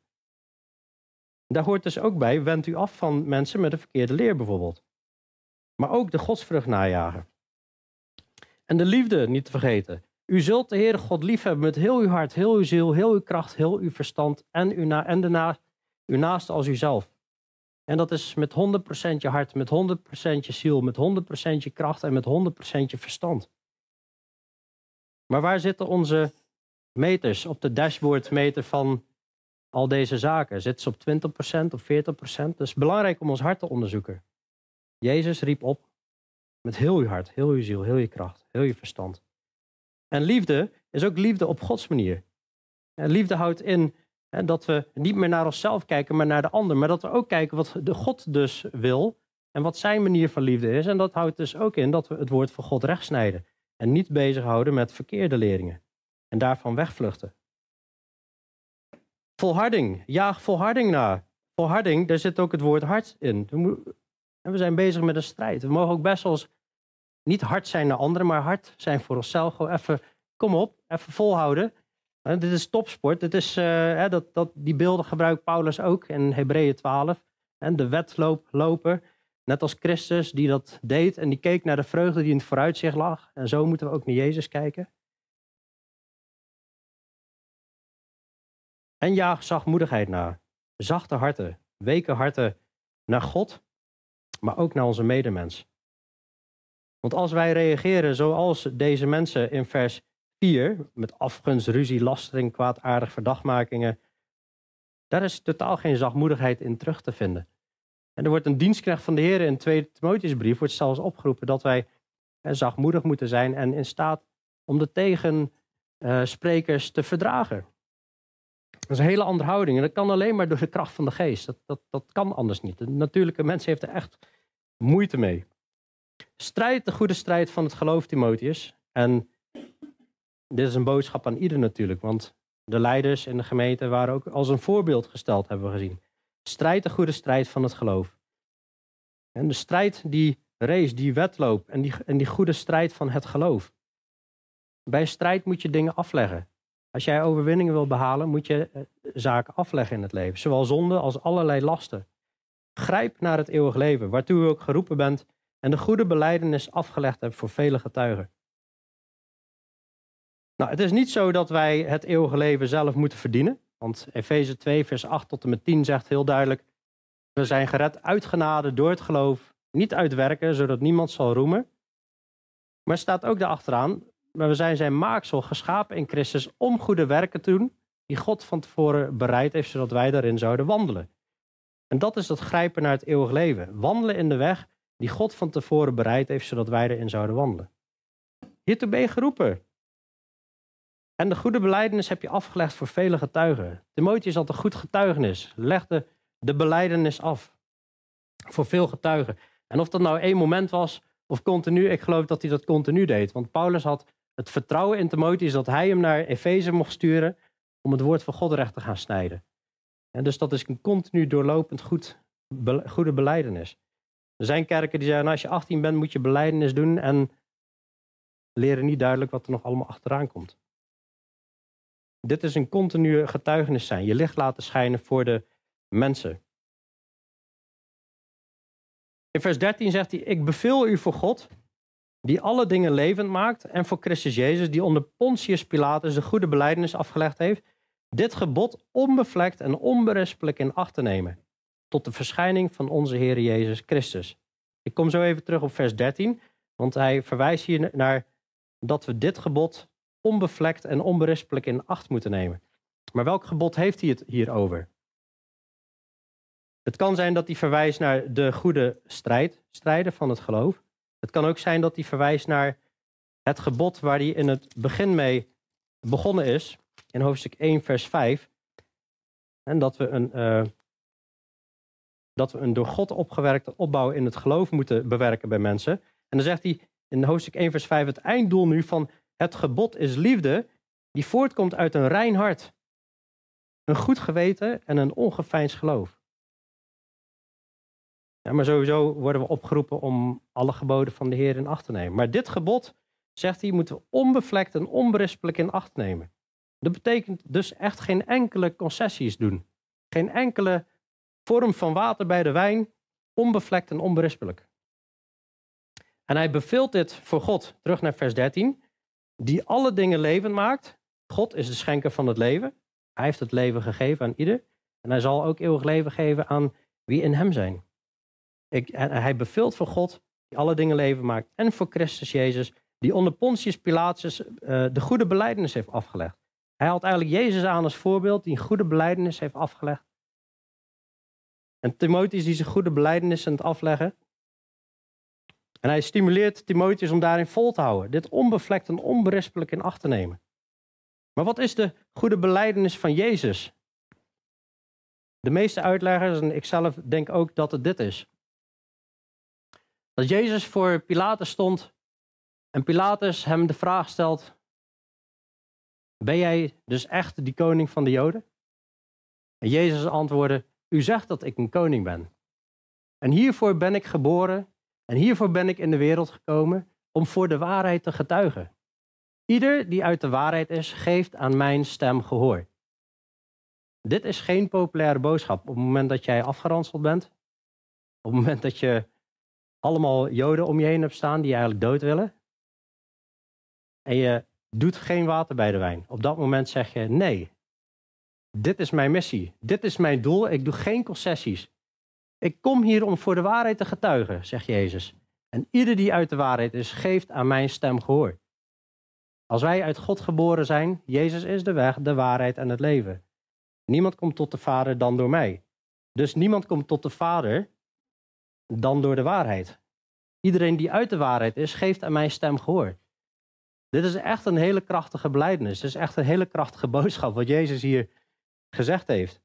Daar hoort dus ook bij: wend u af van mensen met een verkeerde leer bijvoorbeeld. Maar ook de godsvrucht najagen. En de liefde niet te vergeten. U zult de Heere God liefhebben met heel uw hart, heel uw ziel, heel uw kracht, heel uw verstand en, uw na en daarna uw naaste als uzelf. En dat is met 100% je hart, met 100% je ziel, met 100% je kracht en met 100% je verstand. Maar waar zitten onze meters op de dashboardmeter van al deze zaken? Zitten ze op 20% of 40%? Het is belangrijk om ons hart te onderzoeken. Jezus riep op met heel uw hart, heel uw ziel, heel je kracht, heel je verstand. En liefde is ook liefde op Gods manier. En liefde houdt in dat we niet meer naar onszelf kijken, maar naar de ander. Maar dat we ook kijken wat de God dus wil en wat zijn manier van liefde is. En dat houdt dus ook in dat we het woord van God rechtsnijden. En niet bezighouden met verkeerde leringen. En daarvan wegvluchten. Volharding. Jaag volharding na. Volharding, daar zit ook het woord hart in. We zijn bezig met een strijd. We mogen ook best wel niet hard zijn naar anderen, maar hard zijn voor onszelf. Gewoon even, kom op, even volhouden. Dit is topsport. Is, uh, dat, dat, die beelden gebruikt Paulus ook in Hebreeën 12. En de wedloop lopen. Net als Christus die dat deed en die keek naar de vreugde die in het vooruitzicht lag. En zo moeten we ook naar Jezus kijken. En jaag zachtmoedigheid na. Zachte harten, weke harten naar God, maar ook naar onze medemens. Want als wij reageren zoals deze mensen in vers 4, met afgunst, ruzie, lastering, kwaadaardig verdachtmakingen, daar is totaal geen zachtmoedigheid in terug te vinden. En er wordt een dienstknecht van de Heer in 2 Timotheusbrief wordt zelfs opgeroepen dat wij eh, zachtmoedig moeten zijn en in staat om de tegensprekers te verdragen. Dat is een hele andere houding. En dat kan alleen maar door de kracht van de geest. Dat, dat, dat kan anders niet. De natuurlijke mens heeft er echt moeite mee. Strijd de goede strijd van het geloof, Timotheus. En dit is een boodschap aan ieder natuurlijk. Want de leiders in de gemeente waren ook als een voorbeeld gesteld, hebben we gezien. Strijd de goede strijd van het geloof. En de strijd, die race, die wedloop en die, en die goede strijd van het geloof. Bij strijd moet je dingen afleggen. Als jij overwinningen wil behalen, moet je eh, zaken afleggen in het leven. Zowel zonde als allerlei lasten. Grijp naar het eeuwig leven, waartoe u ook geroepen bent en de goede beleidenis afgelegd hebt voor vele getuigen. Nou, het is niet zo dat wij het eeuwige leven zelf moeten verdienen. Want Efeze 2, vers 8 tot en met 10 zegt heel duidelijk: We zijn gered uit genade door het geloof, niet uit werken, zodat niemand zal roemen. Maar staat ook daarachteraan: we zijn zijn maaksel, geschapen in Christus, om goede werken te doen, die God van tevoren bereid heeft, zodat wij daarin zouden wandelen. En dat is dat grijpen naar het eeuwig leven. Wandelen in de weg die God van tevoren bereid heeft, zodat wij erin zouden wandelen. Hiertoe ben je geroepen. En de goede beleidenis heb je afgelegd voor vele getuigen. Timotheus had een goed getuigenis. Legde de beleidenis af. Voor veel getuigen. En of dat nou één moment was of continu, ik geloof dat hij dat continu deed. Want Paulus had het vertrouwen in Timotheus dat hij hem naar Efeze mocht sturen om het woord van God recht te gaan snijden. En dus dat is een continu doorlopend goed, goede beleidenis. Er zijn kerken die zeggen, nou, als je 18 bent moet je beleidenis doen en leren niet duidelijk wat er nog allemaal achteraan komt. Dit is een continue getuigenis zijn. Je licht laten schijnen voor de mensen. In vers 13 zegt hij: Ik beveel u voor God, die alle dingen levend maakt, en voor Christus Jezus, die onder Pontius Pilatus de goede beleidenis afgelegd heeft, dit gebod onbevlekt en onberispelijk in acht te nemen, tot de verschijning van onze Heer Jezus Christus. Ik kom zo even terug op vers 13, want hij verwijst hier naar dat we dit gebod onbevlekt en onberispelijk in acht moeten nemen. Maar welk gebod heeft hij het hier over? Het kan zijn dat hij verwijst naar de goede strijd, strijden van het geloof. Het kan ook zijn dat hij verwijst naar het gebod waar hij in het begin mee begonnen is, in hoofdstuk 1, vers 5. En dat we een, uh, dat we een door God opgewerkte opbouw in het geloof moeten bewerken bij mensen. En dan zegt hij in hoofdstuk 1, vers 5, het einddoel nu van het gebod is liefde die voortkomt uit een rein hart, een goed geweten en een ongeveinsd geloof. Ja, maar sowieso worden we opgeroepen om alle geboden van de Heer in acht te nemen. Maar dit gebod, zegt hij, moeten we onbevlekt en onberispelijk in acht nemen. Dat betekent dus echt geen enkele concessies doen. Geen enkele vorm van water bij de wijn, onbevlekt en onberispelijk. En hij beveelt dit voor God, terug naar vers 13 die alle dingen levend maakt. God is de schenker van het leven. Hij heeft het leven gegeven aan ieder. En hij zal ook eeuwig leven geven aan wie in hem zijn. Ik, hij beveelt voor God, die alle dingen leven maakt. En voor Christus Jezus, die onder Pontius Pilatus uh, de goede beleidenis heeft afgelegd. Hij had eigenlijk Jezus aan als voorbeeld, die een goede beleidenis heeft afgelegd. En Timotheus die zijn goede beleidenis aan het afleggen. En hij stimuleert Timotheus om daarin vol te houden, dit onbevlekt en onberispelijk in acht te nemen. Maar wat is de goede beleidenis van Jezus? De meeste uitleggers, en ikzelf denk ook dat het dit is. Dat Jezus voor Pilatus stond en Pilatus hem de vraag stelt: Ben jij dus echt die koning van de Joden? En Jezus antwoordde: U zegt dat ik een koning ben. En hiervoor ben ik geboren en hiervoor ben ik in de wereld gekomen om voor de waarheid te getuigen. Ieder die uit de waarheid is, geeft aan mijn stem gehoor. Dit is geen populaire boodschap. Op het moment dat jij afgeranseld bent, op het moment dat je allemaal Joden om je heen hebt staan die je eigenlijk dood willen, en je doet geen water bij de wijn. Op dat moment zeg je: nee, dit is mijn missie, dit is mijn doel, ik doe geen concessies. Ik kom hier om voor de waarheid te getuigen, zegt Jezus. En ieder die uit de waarheid is, geeft aan mijn stem gehoor. Als wij uit God geboren zijn, Jezus is de weg, de waarheid en het leven. Niemand komt tot de Vader dan door mij. Dus niemand komt tot de Vader dan door de waarheid. Iedereen die uit de waarheid is, geeft aan mijn stem gehoor. Dit is echt een hele krachtige belijdenis. Dit is echt een hele krachtige boodschap wat Jezus hier gezegd heeft.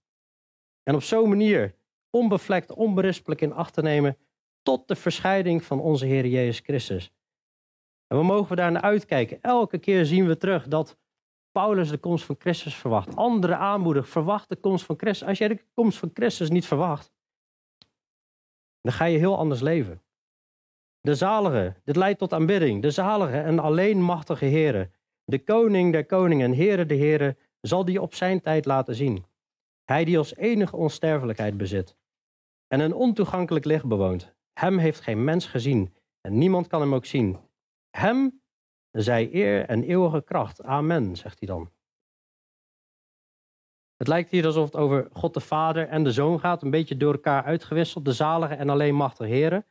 En op zo'n manier onbevlekt, onberispelijk in acht te nemen tot de verscheiding van onze Heer Jezus Christus. En we mogen daar naar uitkijken. Elke keer zien we terug dat Paulus de komst van Christus verwacht. Anderen aanmoedigen, verwacht de komst van Christus. Als jij de komst van Christus niet verwacht, dan ga je heel anders leven. De zalige, dit leidt tot aanbidding. De zalige en alleen machtige Heere, de koning der koningen, Heere de Heere, zal die op zijn tijd laten zien. Hij die als enige onsterfelijkheid bezit en een ontoegankelijk licht bewoont. Hem heeft geen mens gezien en niemand kan hem ook zien. Hem zij eer en eeuwige kracht. Amen, zegt hij dan. Het lijkt hier alsof het over God de Vader en de Zoon gaat, een beetje door elkaar uitgewisseld. De zalige en alleen machtige heren.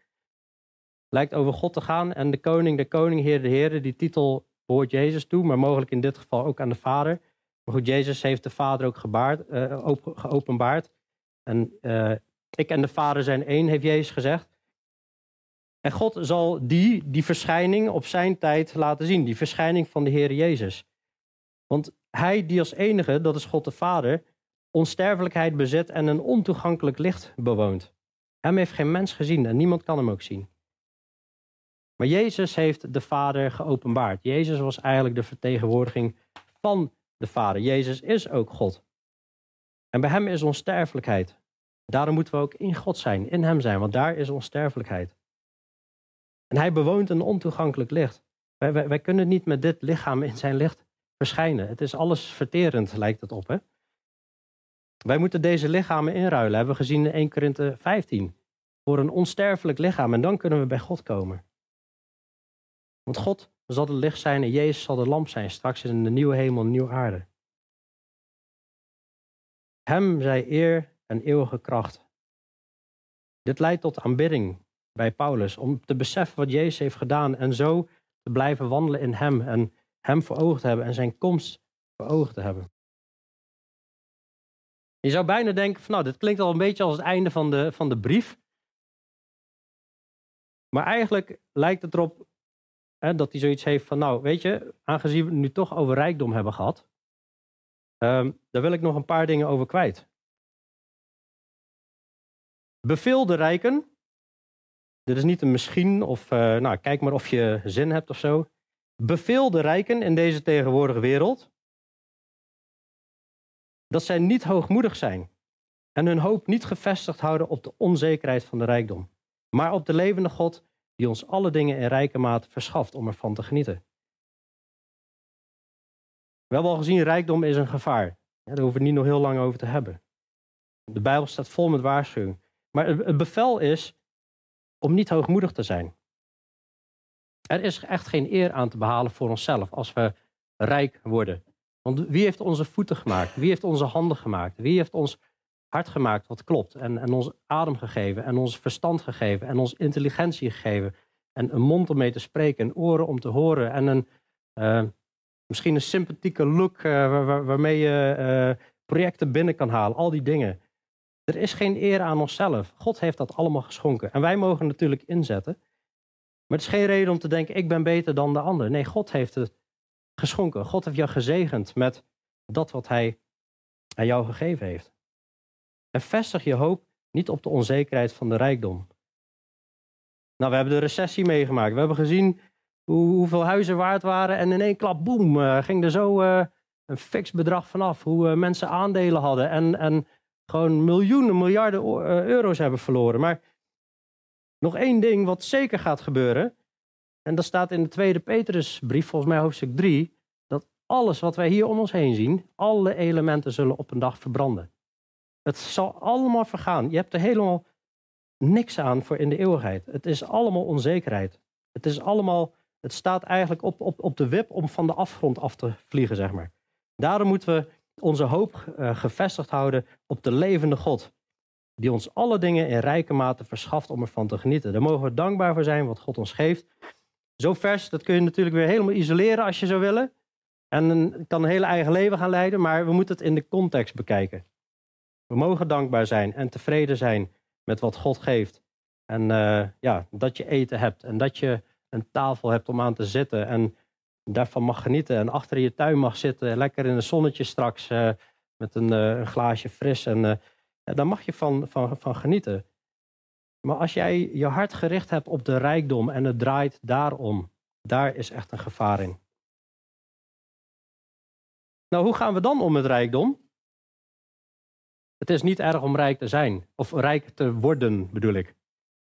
Lijkt over God te gaan en de koning, de koning, heer, de heren. Die titel behoort Jezus toe, maar mogelijk in dit geval ook aan de Vader. Maar goed, Jezus heeft de Vader ook gebaard, uh, geopenbaard. En uh, ik en de Vader zijn één, heeft Jezus gezegd. En God zal die, die verschijning op zijn tijd laten zien. Die verschijning van de Heer Jezus. Want hij die als enige, dat is God de Vader, onsterfelijkheid bezit en een ontoegankelijk licht bewoont. Hem heeft geen mens gezien en niemand kan hem ook zien. Maar Jezus heeft de Vader geopenbaard. Jezus was eigenlijk de vertegenwoordiging van de Vader. Jezus is ook God. En bij Hem is onsterfelijkheid. Daarom moeten we ook in God zijn, in Hem zijn, want daar is onsterfelijkheid. En hij bewoont een ontoegankelijk licht. Wij, wij, kunnen niet met dit lichaam in zijn licht verschijnen. Het is alles verterend, lijkt het op. Hè? Wij moeten deze lichamen inruilen, hebben we gezien in 1 Korinthe 15. Voor een onsterfelijk lichaam. En dan kunnen we bij God komen. Want God zal het licht zijn en Jezus zal de lamp zijn. Straks in de nieuwe hemel en nieuwe aarde. Hem zij eer en eeuwige kracht. Dit leidt tot aanbidding, bij Paulus. Om te beseffen wat Jezus heeft gedaan en zo te blijven wandelen in Hem en Hem voor ogen te hebben en zijn komst voor ogen te hebben. Je zou bijna denken van nou, dit klinkt al een beetje als het einde van de, van de brief. Maar eigenlijk lijkt het erop hè, dat hij zoiets heeft van nou, weet je, aangezien we het nu toch over rijkdom hebben gehad, um, daar wil ik nog een paar dingen over kwijt. Beveel de rijken dit is niet een misschien of uh, nou, kijk maar of je zin hebt of zo. Beveel de rijken in deze tegenwoordige wereld dat zij niet hoogmoedig zijn en hun hoop niet gevestigd houden op de onzekerheid van de rijkdom, maar op de levende God die ons alle dingen in rijke mate verschaft om ervan te genieten. We hebben al gezien, rijkdom is een gevaar. Daar hoeven we het niet nog heel lang over te hebben. De Bijbel staat vol met waarschuwing. Maar het bevel is om niet hoogmoedig te zijn. Er is echt geen eer aan te behalen voor onszelf als we rijk worden. Want wie heeft onze voeten gemaakt? Wie heeft onze handen gemaakt? Wie heeft ons hart gemaakt wat klopt? En, en ons adem gegeven, en ons verstand gegeven, en ons intelligentie gegeven. En een mond om mee te spreken, en oren om te horen. En een, uh, misschien een sympathieke look waar, waarmee je uh, projecten binnen kan halen. Al die dingen. Er is geen eer aan onszelf. God heeft dat allemaal geschonken. En wij mogen natuurlijk inzetten. Maar het is geen reden om te denken, ik ben beter dan de ander. Nee, God heeft het geschonken. God heeft jou gezegend met dat wat hij aan jou gegeven heeft. En vestig je hoop niet op de onzekerheid van de rijkdom. Nou, we hebben de recessie meegemaakt. We hebben gezien hoe, hoeveel huizen waard waren. En in één klap, boem, uh, ging er zo uh, een fix bedrag vanaf. Hoe uh, mensen aandelen hadden. En, en gewoon miljoenen, miljarden eh, euro's hebben verloren. Maar nog één ding wat zeker gaat gebeuren. En dat staat in de tweede Petrusbrief, volgens mij hoofdstuk 3. Dat alles wat wij hier om ons heen zien, alle elementen zullen op een dag verbranden. Het zal allemaal vergaan. Je hebt er helemaal niks aan voor in de eeuwigheid. Het is allemaal onzekerheid. Het is allemaal, het staat eigenlijk op, op, op de wip om van de afgrond af te vliegen, zeg maar. Daarom moeten we onze hoop uh, gevestigd houden op de levende God. Die ons alle dingen in rijke mate verschaft om ervan te genieten. Daar mogen we dankbaar voor zijn wat God ons geeft. Zo vers, dat kun je natuurlijk weer helemaal isoleren als je zou willen. En kan een hele eigen leven gaan leiden, maar we moeten het in de context bekijken. We mogen dankbaar zijn en tevreden zijn met wat God geeft. En eh, ja, dat je eten hebt en dat je een tafel hebt om aan te zitten en daarvan mag genieten. En achter je tuin mag zitten, lekker in het zonnetje straks eh, met een, eh, een, glaasje fris. En ja, daar mag je van, van, van genieten. Maar als jij je hart gericht hebt op de rijkdom en het draait daarom, daar is echt een gevaar in. Nou, hoe gaan we dan om met rijkdom? Het is niet erg om rijk te zijn, of rijk te worden bedoel ik.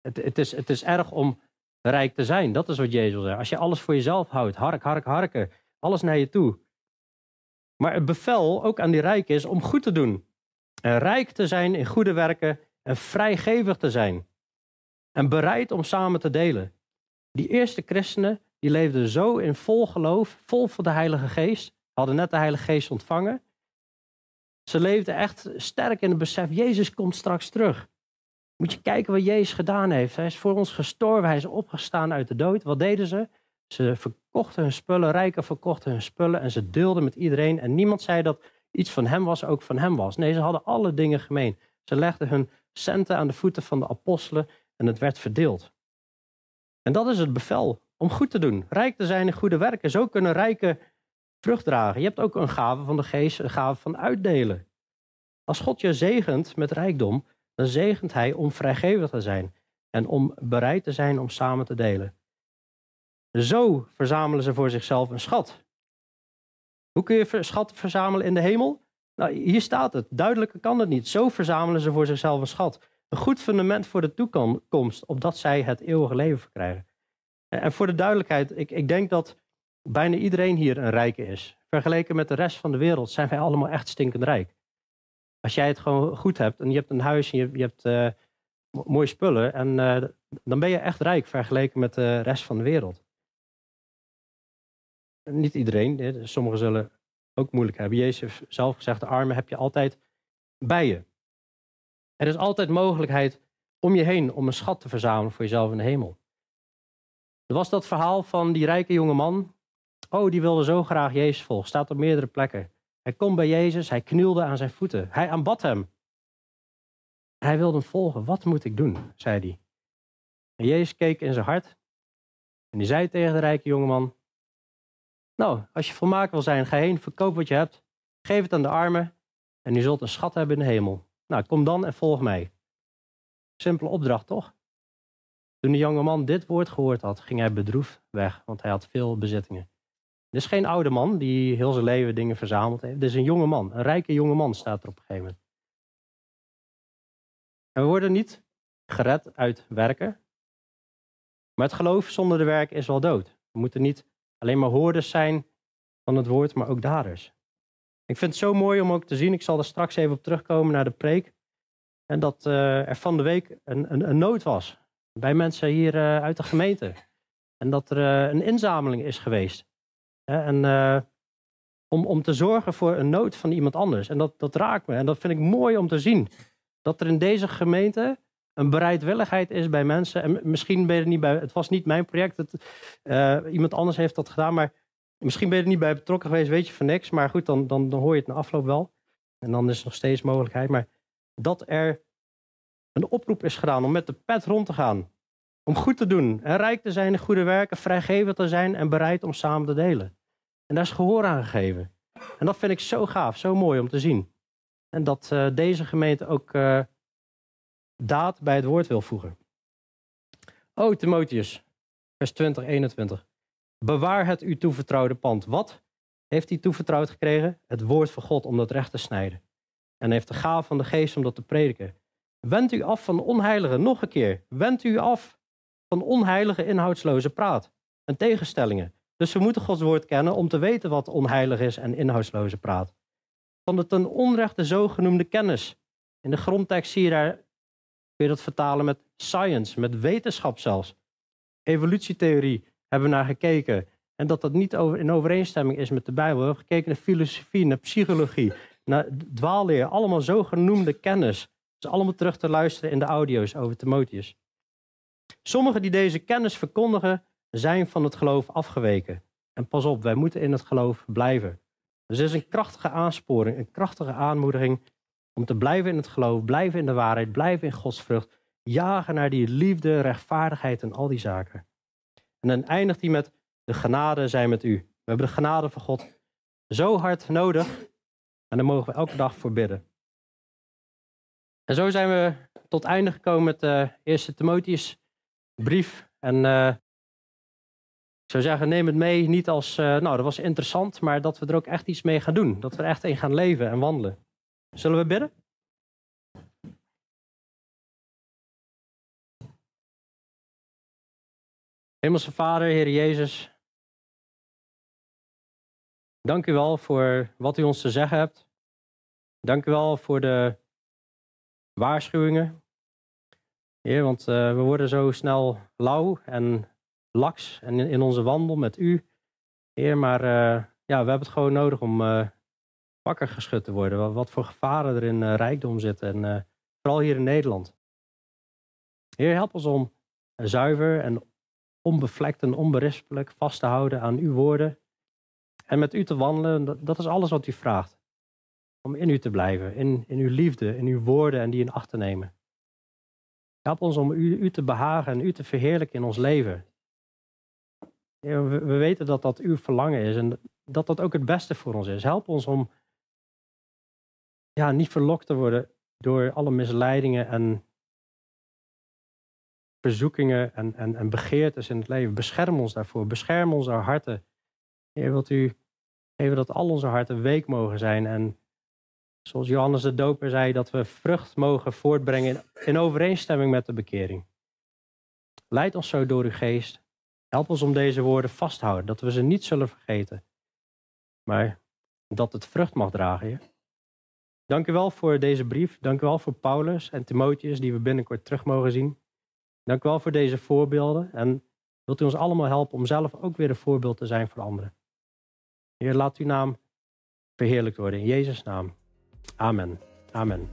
Het, het, is, het is erg om rijk te zijn, dat is wat Jezus zegt. Als je alles voor jezelf houdt, hark, hark, harken, alles naar je toe. Maar het bevel ook aan die rijk is om goed te doen. En rijk te zijn in goede werken en vrijgevig te zijn. En bereid om samen te delen. Die eerste christenen, die leefden zo in vol geloof, vol van de Heilige Geest. Hadden net de Heilige Geest ontvangen. Ze leefden echt sterk in het besef, Jezus komt straks terug. Moet je kijken wat Jezus gedaan heeft. Hij is voor ons gestorven, hij is opgestaan uit de dood. Wat deden ze? Ze verkochten hun spullen, rijken verkochten hun spullen en ze deelden met iedereen. En niemand zei dat iets van hem was, ook van hem was. Nee, ze hadden alle dingen gemeen. Ze legden hun centen aan de voeten van de apostelen en het werd verdeeld. En dat is het bevel om goed te doen. Rijk te zijn in goede werken. Zo kunnen rijken vrucht dragen. Je hebt ook een gave van de geest, een gave van uitdelen. Als God je zegent met rijkdom, dan zegent hij om vrijgevig te zijn en om bereid te zijn om samen te delen. Zo verzamelen ze voor zichzelf een schat. Hoe kun je schat verzamelen in de hemel? Nou, hier staat het. Duidelijker kan het niet. Zo verzamelen ze voor zichzelf een schat. Een goed fundament voor de toekomst, opdat zij het eeuwige leven verkrijgen. En voor de duidelijkheid, ik, ik denk dat bijna iedereen hier een rijke is. Vergeleken met de rest van de wereld zijn wij allemaal echt stinkend rijk. Als jij het gewoon goed hebt en je hebt een huis en je, je hebt uh, mooie spullen, en, uh, dan ben je echt rijk vergeleken met de rest van de wereld. Niet iedereen, sommigen zullen ook moeilijk hebben. Jezus zelf gezegd, de armen heb je altijd bij je. Er is altijd mogelijkheid om je heen om een schat te verzamelen voor jezelf in de hemel. Er was dat verhaal van die rijke jonge man. Oh, die wilde zo graag Jezus volgen. Staat op meerdere plekken. Hij komt bij Jezus, hij knielde aan zijn voeten. Hij aanbad hem. Hij wilde hem volgen. Wat moet ik doen? zei hij. En Jezus keek in zijn hart. En die zei tegen de rijke jongeman: Nou, als je volmaakt wil zijn, ga heen, verkoop wat je hebt. Geef het aan de armen. En je zult een schat hebben in de hemel. Nou, kom dan en volg mij. Simpele opdracht, toch? Toen de jonge man dit woord gehoord had, ging hij bedroefd weg, want hij had veel bezittingen. Dit is geen oude man die heel zijn leven dingen verzameld heeft. Dit is een jonge man, een rijke jonge man staat er op een gegeven moment. En we worden niet gered uit werken. Maar het geloof zonder de werk is wel dood. We moeten niet alleen maar hoorders zijn van het woord, maar ook daders. Ik vind het zo mooi om ook te zien, ik zal er straks even op terugkomen naar de preek. En dat uh, er van de week een, een, een nood was bij mensen hier uh, uit de gemeente. En dat er uh, een inzameling is geweest. En, uh, om, om te zorgen voor een nood van iemand anders. En dat, dat raakt me. En dat vind ik mooi om te zien. Dat er in deze gemeente een bereidwilligheid is bij mensen. En misschien ben je er niet bij. Het was niet mijn project. Uh, iemand anders heeft dat gedaan. Maar misschien ben je er niet bij betrokken geweest. Weet je van niks. Maar goed, dan, dan, dan hoor je het na afloop wel. En dan is er nog steeds mogelijkheid. Maar dat er een oproep is gedaan om met de pet rond te gaan. Om goed te doen en rijk te zijn in goede werken, vrijgevig te zijn en bereid om samen te delen. En daar is gehoor aan gegeven. En dat vind ik zo gaaf, zo mooi om te zien. En dat uh, deze gemeente ook uh, daad bij het woord wil voegen. O Timotheus, vers 20, 21. Bewaar het u toevertrouwde pand. Wat heeft hij toevertrouwd gekregen? Het woord van God om dat recht te snijden. En heeft de gaaf van de geest om dat te prediken. Wend u af van onheilige, nog een keer. Wend u af van onheilige, inhoudsloze praat en tegenstellingen. Dus we moeten Gods woord kennen om te weten wat onheilig is en inhoudsloze praat. Van de ten onrechte zogenoemde kennis. In de grondtekst zie je daar, kun je dat vertalen met science, met wetenschap zelfs. Evolutietheorie hebben we naar gekeken. En dat dat niet over, in overeenstemming is met de Bijbel. We hebben gekeken naar filosofie, naar psychologie, naar dwaalleer. Allemaal zogenoemde kennis. Dus allemaal terug te luisteren in de audio's over Timotheus. Sommigen die deze kennis verkondigen, zijn van het geloof afgeweken. En pas op, wij moeten in het geloof blijven. Dus het is een krachtige aansporing, een krachtige aanmoediging om te blijven in het geloof, blijven in de waarheid, blijven in Gods vrucht jagen naar die liefde, rechtvaardigheid en al die zaken. En dan eindigt hij met de genade zijn met u. We hebben de genade van God zo hard nodig en daar mogen we elke dag voor bidden. En zo zijn we tot einde gekomen met de eerste Timotheus brief. En ik zou zeggen, neem het mee niet als, uh, nou dat was interessant, maar dat we er ook echt iets mee gaan doen. Dat we er echt in gaan leven en wandelen. Zullen we bidden? Hemelse Vader, Heer Jezus, dank u wel voor wat u ons te zeggen hebt. Dank u wel voor de waarschuwingen. Heer, want uh, we worden zo snel lauw en laks en in, onze wandel met u. Heer, maar uh, ja, we hebben het gewoon nodig om uh, wakker geschud te worden. Wat, wat voor gevaren er in rijkdom zitten. En vooral hier in Nederland. Heer, help ons om zuiver en onbevlekt en onberispelijk vast te houden aan uw woorden. En met u te wandelen, dat, dat is alles wat u vraagt. Om in u te blijven, in, in uw liefde, in uw woorden en die in acht te nemen. Help ons om u, u te behagen en u te verheerlijken in ons leven. We, we weten dat dat uw verlangen is en dat dat ook het beste voor ons is. Help ons om ja, niet verlokt te worden door alle misleidingen en verzoekingen en, en, en begeertes in het leven. Bescherm ons daarvoor. Bescherm onze harten. Heer, wilt u geven dat al onze harten week mogen zijn. En zoals Johannes de Doper zei, dat we vrucht mogen voortbrengen in, in overeenstemming met de bekering. Leid ons zo door uw geest. Help ons om deze woorden vast te houden, dat we ze niet zullen vergeten. Maar dat het vrucht mag dragen. Dank u wel voor deze brief. Dank u wel voor Paulus en Timotheus, die we binnenkort terug mogen zien. Dank u wel voor deze voorbeelden. En wilt u ons allemaal helpen om zelf ook weer een voorbeeld te zijn voor anderen. Heer, laat uw naam verheerlijkt worden. In Jezus' naam. Amen. Amen.